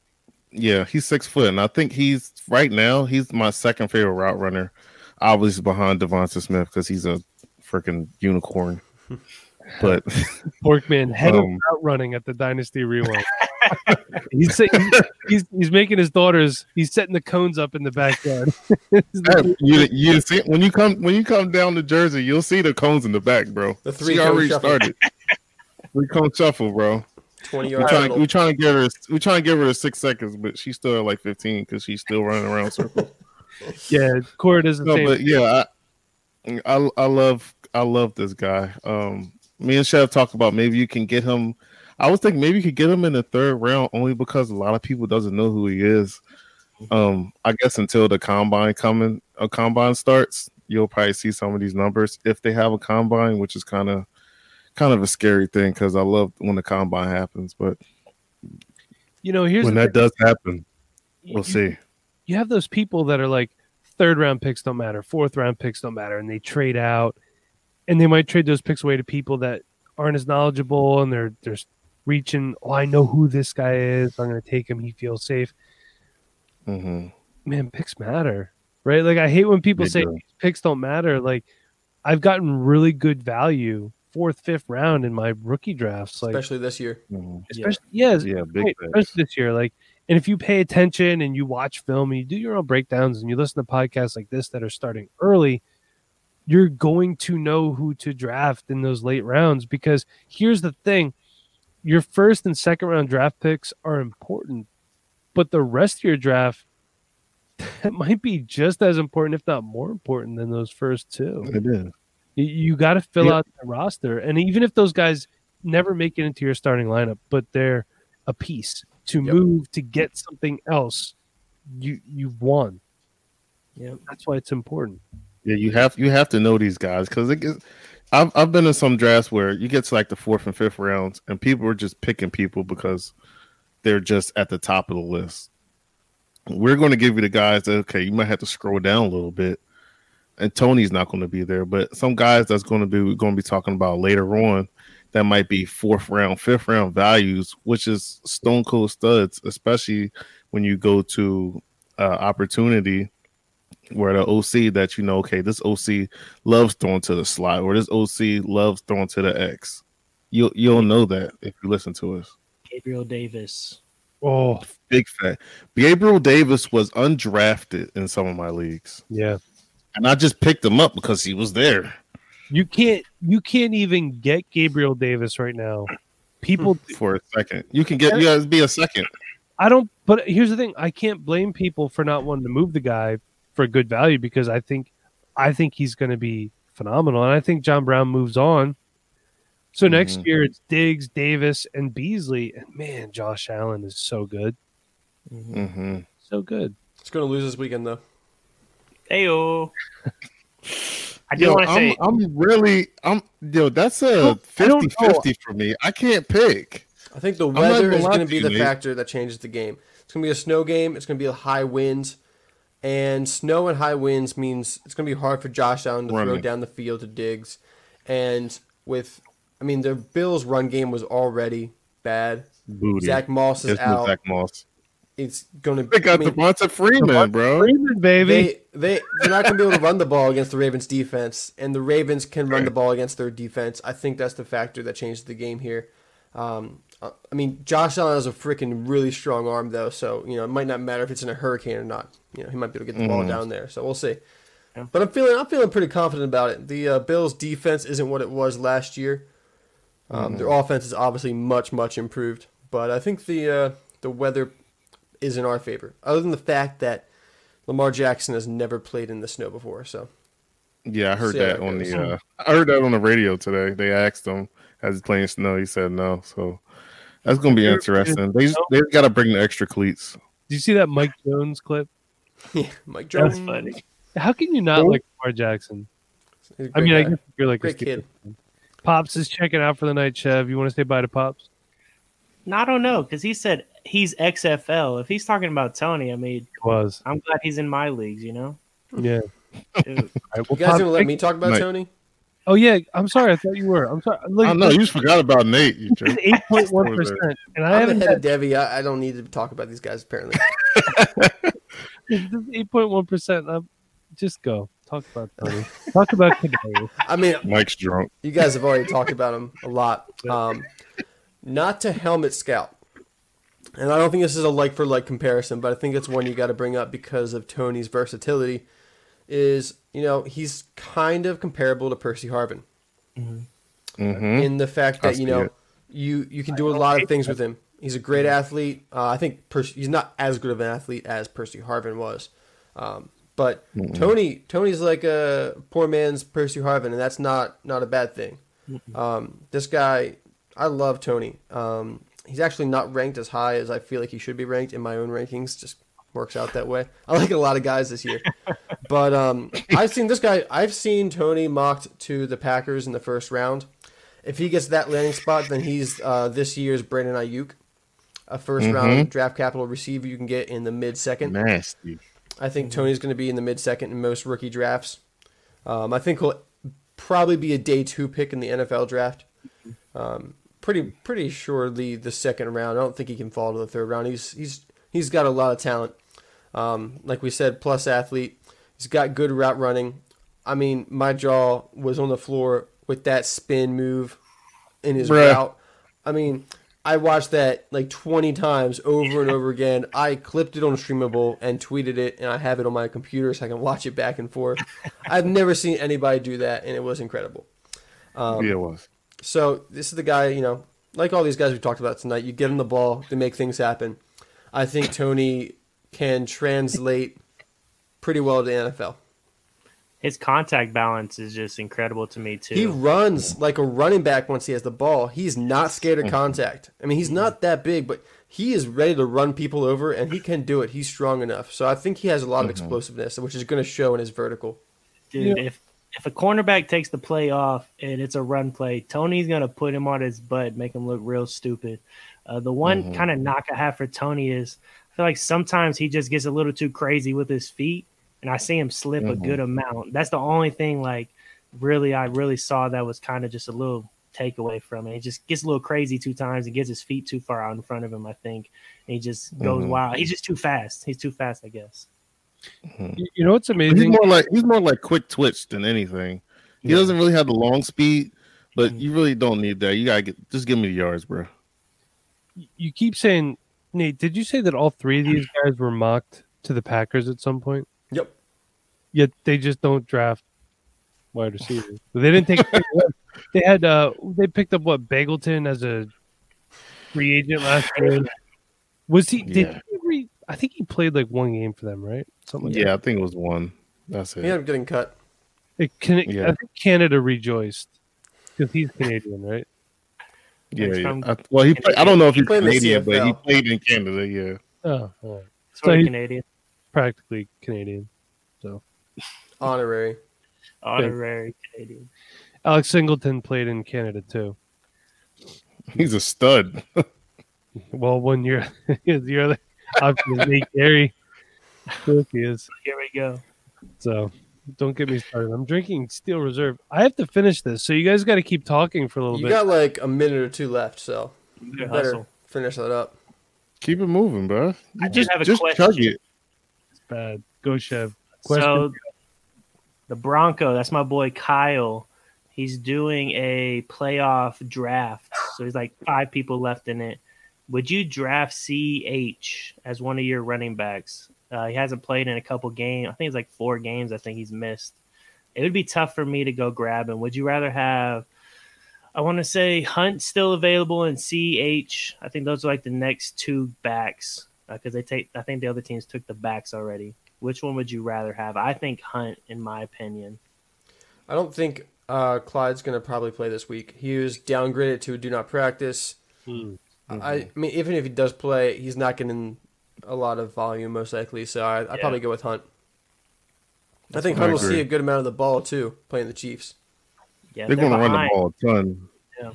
yeah, he's six foot, and I think he's right now he's my second favorite route runner, obviously behind Devonta Smith because he's a freaking unicorn. But Porkman head of Um, route running at the Dynasty Rewind. he's, he's he's he's making his daughters. He's setting the cones up in the backyard. hey, you you see when you come when you come down to Jersey, you'll see the cones in the back, bro. The three-cone already shuffle. started. Three cone shuffle, bro. 20 We're trying, we're trying to give her we're trying to give her six seconds, but she's still at like fifteen because she's still running around circles. yeah, Cord doesn't no, but yeah, I, I I love I love this guy. Um, me and Chef talked about maybe you can get him. I was thinking maybe you could get him in the third round only because a lot of people doesn't know who he is. Um, I guess until the combine coming, a combine starts, you'll probably see some of these numbers if they have a combine, which is kind of kind of a scary thing because I love when the combine happens. But You know, here's when that does happen, we'll You- see. you have those people that are like third round picks don't matter, fourth round picks don't matter, and they trade out, and they might trade those picks away to people that aren't as knowledgeable, and they're they're reaching. Oh, I know who this guy is. I'm going to take him. He feels safe. hmm Man, picks matter, right? Like I hate when people They say do. picks don't matter. Like I've gotten really good value fourth, fifth round in my rookie drafts. Like especially this year. hmm especially yeah, Yeah, big Right, especially this year. Like, and if you pay attention and you watch film and you do your own breakdowns and you listen to podcasts like this that are starting early, you're going to know who to draft in those late rounds. Because here's the thing your first and second round draft picks are important, but the rest of your draft that might be just as important, if not more important, than those first two. It is. You, you got to fill Yep. out the roster, and even if those guys never make it into your starting lineup, but they're a piece to Yep. move to get something else, you you've won. Yeah, That's why it's important. Yeah, you have you have to know these guys because it gets. I've I've been in some drafts where you get to like the fourth and fifth rounds, and people are just picking people because they're just at the top of the list. We're going to give you the guys that okay, you might have to scroll down a little bit, and Toney's not going to be there, but some guys that's going to be we're going to be talking about later on that might be fourth round, fifth round values, which is stone cold studs, especially when you go to uh, opportunity where the OC that you know, okay, this OC loves throwing to the slot, or this OC loves throwing to the X. You'll you'll know that if you listen to us. Gabriel Davis. Oh Big fat. Gabriel Davis was undrafted in some of my leagues, yeah, and I just picked him up because he was there you can't you can't even get Gabriel Davis right now. People, for a second. You can get you guys be a second. I don't. But here's the thing: I can't blame people for not wanting to move the guy for good value because I think I think he's going to be phenomenal, and I think John Brown moves on. So next Mhm. year it's Diggs, Davis, and Beasley, and man, Josh Allen is so good, hmm so good. It's going to lose this weekend though. Heyo. I do Yo, want to say I'm really I'm yo. That's a I don't 50 50 for me. I can't pick. I think the weather is going to to be the factor that changes the game. It's going to be a snow game. It's going to be a high winds, and snow and high winds means it's going to be hard for Josh Allen to throw down the field to Diggs. And with, I mean, the Bills' run game was already bad. Booty. Zack Moss is It's out. Zack Moss. It's going to. They got I mean, Devonta Freeman, bro. Freeman, baby. they they they're not going to be able to run the ball against the Ravens defense, and the Ravens can run the ball against their defense. I think that's the factor that changed the game here. Um, I mean, Josh Allen has a freaking really strong arm, though, so you know it might not matter if it's in a hurricane or not. You know, he might be able to get the ball Mhm. down there, so we'll see. Yeah. But I'm feeling I'm feeling pretty confident about it. The uh, Bills' defense isn't what it was last year. Um, Their offense is obviously much much improved, but I think the uh, the weather is in our favor. Other than the fact that Lamar Jackson has never played in the snow before, so Yeah, I heard See that that on the. Uh, I heard that on the radio today. They asked him, "Has he playing snow?" He said no. So that's gonna be interesting. They they got to bring the extra cleats. Did you see that Mike Jones clip? yeah, Mike That's Jones. funny. How can you not Who? like Lamar Jackson? I a I great mean, I guess you're like a Great stupid kid. fan. Pops is checking out for the night, Chev. You want to say bye to Pops? No, I don't know because he said he's XFL. If he's talking about Toney, I mean, Was I'm glad he's in my leagues. You know, yeah. Dude, All right, well, You guys Pops, gonna let me talk about Mate. Toney? Oh yeah, I'm sorry. I thought you were. I'm sorry. Look, I know you just forgot about Nate. You jerk. eight point one percent, and I I'm haven't ahead had of Devi. I, I don't need to talk about these guys apparently. eight point one percent. Just go talk about Toney. talk about Kadarius. I mean, Mike's drunk. you guys have already talked about him a lot. Um, not to helmet scout, and I don't think this is a like for like comparison, but I think it's one you got to bring up because of Toney's versatility. Is you know he's kind of comparable to Percy Harvin hmm in the fact that you know it. you you can do a lot of things with him. He's a great athlete. Uh, I think Percy, he's not as good of an athlete as Percy Harvin was, um, but Toney Toney's like a poor man's Percy Harvin, and that's not not a bad thing. Um, this guy, I love Toney. Um, he's actually not ranked as high as I feel like he should be ranked in my own rankings, just works out that way. I like a lot of guys this year, but um, I've seen this guy. I've seen Toney mocked to the Packers in the first round. If he gets that landing spot, then he's uh, this year's Brandon Aiyuk, a 1st round draft capital receiver you can get in the mid second. Nasty. I think Toney's going to be in the mid second in most rookie drafts. Um, I think he'll probably be a day two pick in the NFL draft. Um, pretty pretty surely the second round. I don't think he can fall to the third round. He's he's he's got a lot of talent. Um, like we said, plus athlete. He's got good route running. I mean, my jaw was on the floor with that spin move in his Bruh. route. I mean, I watched that like 20 times over and over again. I clipped it on Streamable and tweeted it, and I have it on my computer so I can watch it back and forth. I've never seen anybody do that, and it was incredible. Um, yeah, it was. So this is the guy, you know, like all these guys we talked about tonight. You give him the ball, they make things happen. I think Toney can translate pretty well to the NFL. His contact balance is just incredible to me too. He runs like a running back once he has the ball. He's not scared of mm-hmm. contact. I mean, he's mm-hmm. not that big, but he is ready to run people over, and he can do it. He's strong enough. So I think he has a lot of mm-hmm. explosiveness, which is going to show in his vertical. Dude, Yeah. if if a cornerback takes the play off and it's a run play, Toney's gonna put him on his butt, make him look real stupid. Uh, the one kind of knock I have for Toney is I feel like sometimes he just gets a little too crazy with his feet, and I see him slip a good amount. That's the only thing like really I really saw that was kind of just a little takeaway from it. He just gets a little crazy two times and gets his feet too far out in front of him. I think and he just goes Mhm. wild. He's just too fast. He's too fast, I guess. You you know what's amazing? He's more like he's more like quick twitch than anything. He Yeah. doesn't really have the long speed, but Mhm. you really don't need that. You gotta get just give me the yards, bro. You keep saying, Nate. Did you say that all three of these guys were mocked to the Packers at some point? Yep. Yet they just don't draft wide receivers. they didn't take. they had. uh They picked up what Begelton as a free agent last year. Was he? Did Yeah. he re, I think he played like one game for them, right? Something like Yeah, I think it was one. That's it. He ended up getting cut. It, can, Yeah. I think Canada rejoiced because he's Canadian, right? yeah, He's yeah. I, well, he play, I don't know if He he's played in Canadian, but he played in Canada. Yeah. Oh, all right. Sort of he- Canadian. practically Canadian. Honorary. Honorary Canadian. Alex Singleton played in Canada too. He's a stud. Well, when you're the other option is Nate Gary. Of he is. Here we go. So don't get me started. I'm drinking Steel Reserve. I have to finish this, so you guys got to keep talking for a little You bit. You got like a minute or two left, so you better hustle. finish that up. Keep it moving, bro. You I did just have a just question. chug it. It's bad. Go Chev. Question. So the Bronco, that's my boy Kyle. He's doing a playoff draft. So he's like five people left in it. Would you draft CH as one of your running backs? Uh, he hasn't played in a couple games. I think it's like four games. I think he's missed. It would be tough for me to go grab him. Would you rather have? I want to say Hunt still available and CH. I think those are like the next two backs because they take. I think the other teams took the backs already. Which one would you rather have? I think Hunt, in my opinion. I don't think uh, Clyde's going to probably play this week. He was downgraded to do not practice. Hmm. I, I mean, even if he does play, he's not getting a lot of volume most likely. So I, I'd Yeah. probably go with Hunt. I think I Hunt will see a good amount of the ball too, playing the Chiefs. Yeah, They're going to run the ball a ton. Yeah.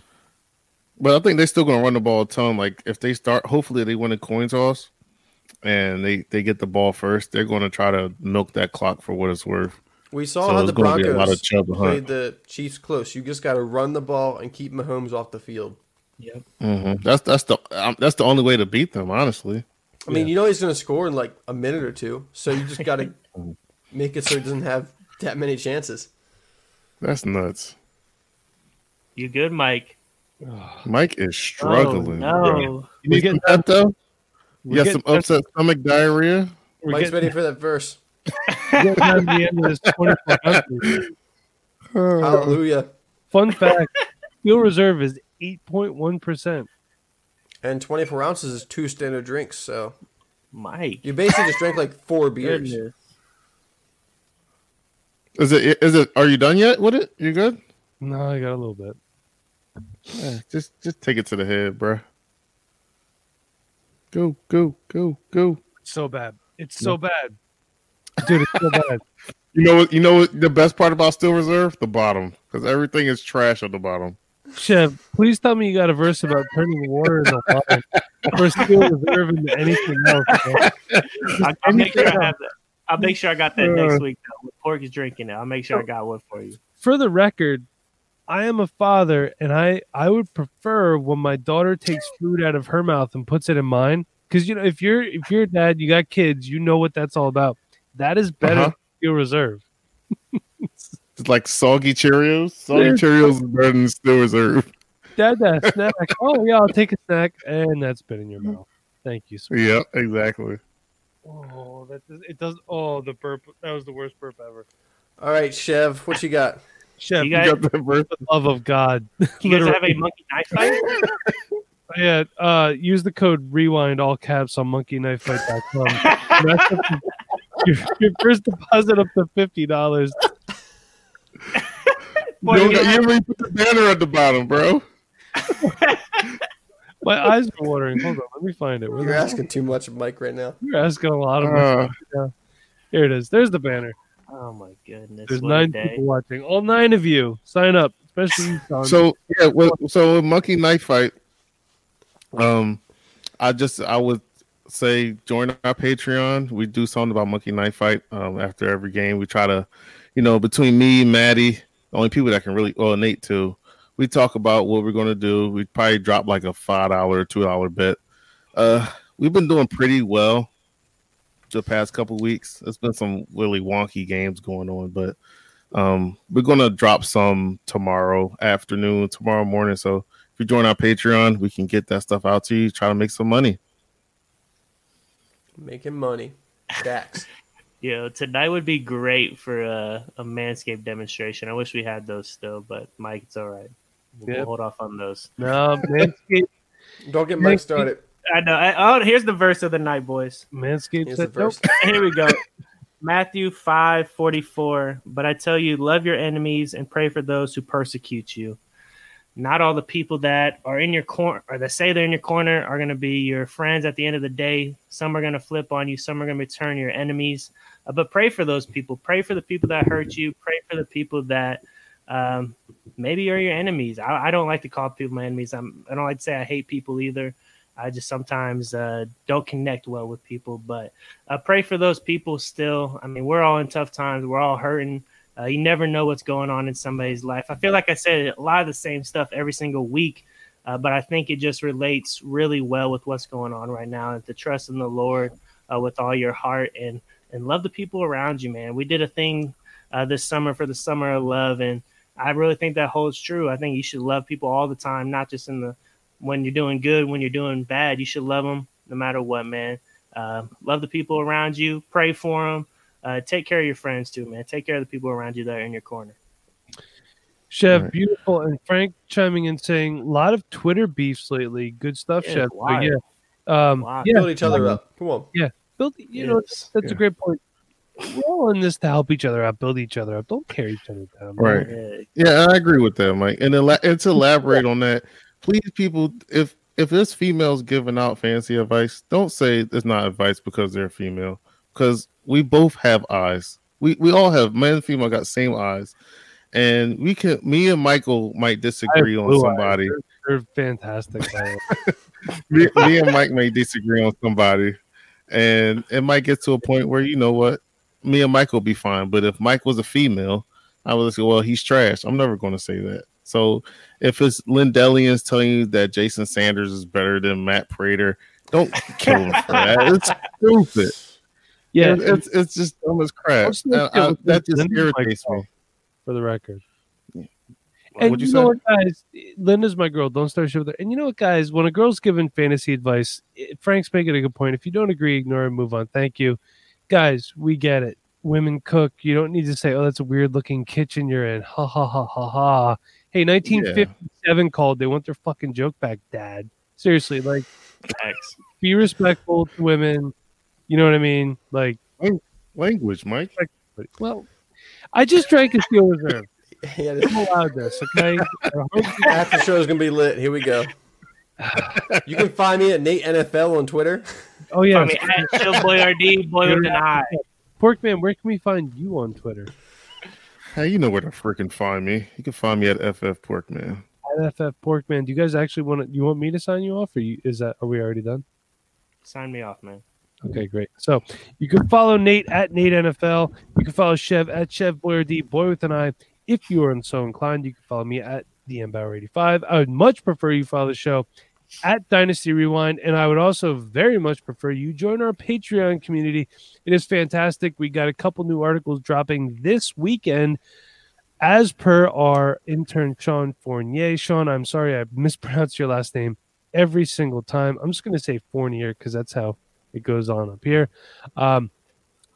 But I think they're still going to run the ball a ton. Like if they start, hopefully they win a coin toss, and they they get the ball first. They're going to try to milk that clock for what it's worth. We saw So how the gonna a lot Broncos of Chubb and Hunt. played the Chiefs close. You just got to run the ball and keep Mahomes off the field. Yep. hmm That's that's the um, that's the only way to beat them, honestly. I mean, you know he's going to score in like a minute or two, so you just got to make it so he doesn't have that many chances. That's nuts. You good, Mike? Mike is struggling. Oh, no. You need We're some pep, though? We're got some getting- upset stomach diarrhea? We're Mike's getting, ready for that verse. we're getting down to the end of this Hallelujah. Fun fact: Steel Reserve is 8.1 percent. And 24 ounces is two standard drinks, so Mike. you basically just drank like four beers. Goodness. Is it? Is it? Are you done yet with it? You good? No, I got a little bit. Yeah, just just take it to the head, bruh. Go go go go. It's So bad. It's so bad, dude. It's so bad. You know what? You know what? The best part about Steel Reserve, the bottom, because everything is trash at the bottom. Chev, please tell me you got a verse about turning water into wine or steel reserve into anything else. I'll, I'll make sure I have that. I'll make sure I got that Uh. next week. Though. Pork is drinking it. I'll make sure I got one for you. For the record, I am a father, and I I would prefer when my daughter takes food out of her mouth and puts it in mine. Because you know, if you're if you're a dad, you got kids, you know what that's all about. That is better Uh-huh. than steel reserve. It's like soggy Cheerios. Soggy Cheerios is better than Steel Reserve. Dad, that snack. oh yeah, I'll take a snack, and that's been in your mouth. Thank you. sweet. Yeah, exactly. Oh, that does, it does. Oh, the burp. That was the worst burp ever. All right, Chev, what you got? Chef, You you guys- You got that verse. the love of God. You guys have a monkey knife fight? Yeah, uh, use the code rewind all caps on monkeyknifefight.com. That's up to- your, your first deposit up to fifty dollars. Boy, you, you don't- you have- put the banner at the bottom, bro. My eyes are watering. Hold on, let me find it. Where You're the- asking too much of Mike right now. You're asking a lot of. me. Uh, Here it is. There's the banner. Oh my goodness! There's what nine people watching. All nine of you sign up, especially you. Sean. so yeah, well, so with Monkey Knife Fight, um, I just I would say join our Patreon. We do something about Monkey Knife Fight. Um, after every game, we try to, you know, between me, Maddie, the only people that can really, well, Nate too. We talk about what we're gonna do. We probably drop like a five dollar, two dollar bet. Uh, we've been doing pretty well the past couple weeks. It's been some really wonky games going on, but um, we're gonna drop some tomorrow afternoon, tomorrow morning. So if you join our Patreon, we can get that stuff out to you. Try to make some money. Making money. Dax. Yeah, tonight would be great for a, a Manscaped demonstration. I wish we had those still, but Mike, it's all right. We'll Yep. hold off on those. no, Manscaped. Don't get Mike started. I know. I, oh, here's the verse of the night, boys. Manscaped Here's the said nope. Here we go. Matthew five forty four. But I tell you, love your enemies and pray for those who persecute you. Not all the people that are in your corner or that say they're in your corner are going to be your friends at the end of the day. Some are going to flip on you. Some are going to turn your enemies. Uh, but pray for those people. Pray for the people that hurt you. Pray for the people that um, maybe are your enemies. I, I don't like to call people my enemies. I'm, I don't like to say I hate people either. I just sometimes uh, don't connect well with people. But uh, pray for those people still. I mean, we're all in tough times. We're all hurting. Uh, you never know what's going on in somebody's life. I feel like I said a lot of the same stuff every single week, uh, but I think it just relates really well with what's going on right now. And to trust in the Lord uh, with all your heart and and love the people around you, man. We did a thing uh, this summer for the summer of love, and I really think that holds true. I think you should love people all the time, not just in the when you're doing good, when you're doing bad. You should love them no matter what, man. Uh, love the people around you. Pray for them. Uh, take care of your friends too, man. Take care of the people around you that are in your corner. Chef, Right. beautiful, and Frank chiming in saying a lot of Twitter beefs lately. Good stuff, Yeah, Chef. So, yeah, um, Why? yeah, Build each other up. Come on. Yeah, build. You know, Yes. that's Yeah. a great point. We're all in this to help each other out, build each other up. Don't tear each other down. man. Right. Yeah, Yeah, I agree with that, Mike. And, ela- and to elaborate on that, please, people, if if there's females giving out fancy advice, don't say it's not advice because they're female. Because we both have eyes. We we all have men and female got same eyes, and we can. Me and Michael might disagree on somebody. They're, they're fantastic. by the way. me, me and Mike may disagree on somebody, and it might get to a point where you know what, me and Mike will be fine. But if Mike was a female, I would say, well, he's trash. I'm never going to say that. So if it's Lindellians telling you that Jason Sanders is better than Matt Prater, don't kill him for that. It's stupid. yeah, It- it's it's just dumb as crap. I'm I- that just Linda's irritates me. for the record. What'd and you you, say? know what, guys? Linda's my girl. Don't start shit with her. And you know what, guys? When a girl's giving fantasy advice, eh, Frank's making a good point. If you don't agree, ignore and move on. Thank you, guys. We get it. Women cook. You don't need to say, "Oh, that's a weird looking kitchen you're in." Ha ha ha ha ha. Hey, 1957 called. They want their fucking joke back, Dad. Seriously, like, facts. be respectful to women. You know what I mean? Like, Language, Mike. well, I just drank a steel reserve. Yeah, this I'm allowed this, okay? after show is gonna be lit. Here we go. You can find me at Nate NFL on Twitter. Oh yeah, I mean, at Chill Boy RD, Boy with an eye. Porkman. Where can we find you on Twitter? Hey, you know where to freaking find me. You can find me at FF Porkman. At FF Porkman. Do you guys actually want to? You want me to sign you off, or you, is that? Are we already done? Sign me off, man. Okay, great. So you can follow Nate at Nate NFL. You can follow Chev at Chev Boyer D, Boy with an I. If you are so inclined, you can follow me at the Bauer 85. I would much prefer you follow the show at Dynasty Rewind, and I would also very much prefer you join our Patreon community. It is fantastic. We got a couple new articles dropping this weekend. As per our intern Sean Fournier, Sean, I'm sorry I mispronounced your last name every single time. I'm just going to say Fournier because that's how it goes on up here. Um,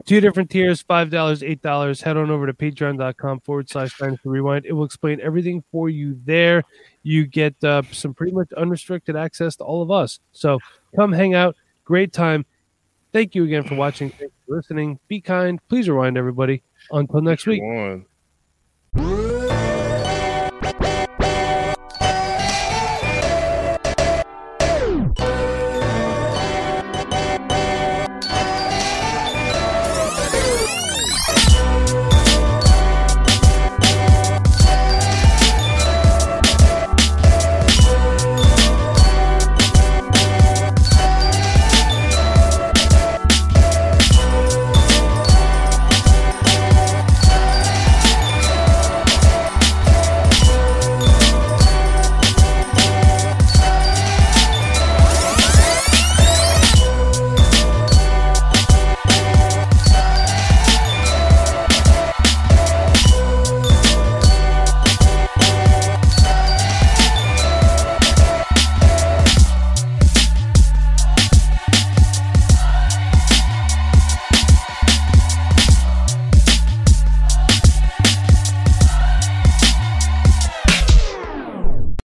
two different tiers $5, $8. Head on over to patreon.com forward slash dynasty rewind. It will explain everything for you there. You get uh, some pretty much unrestricted access to all of us. So come hang out. Great time. Thank you again for watching. Thanks for listening. Be kind. Please rewind, everybody. Until next week.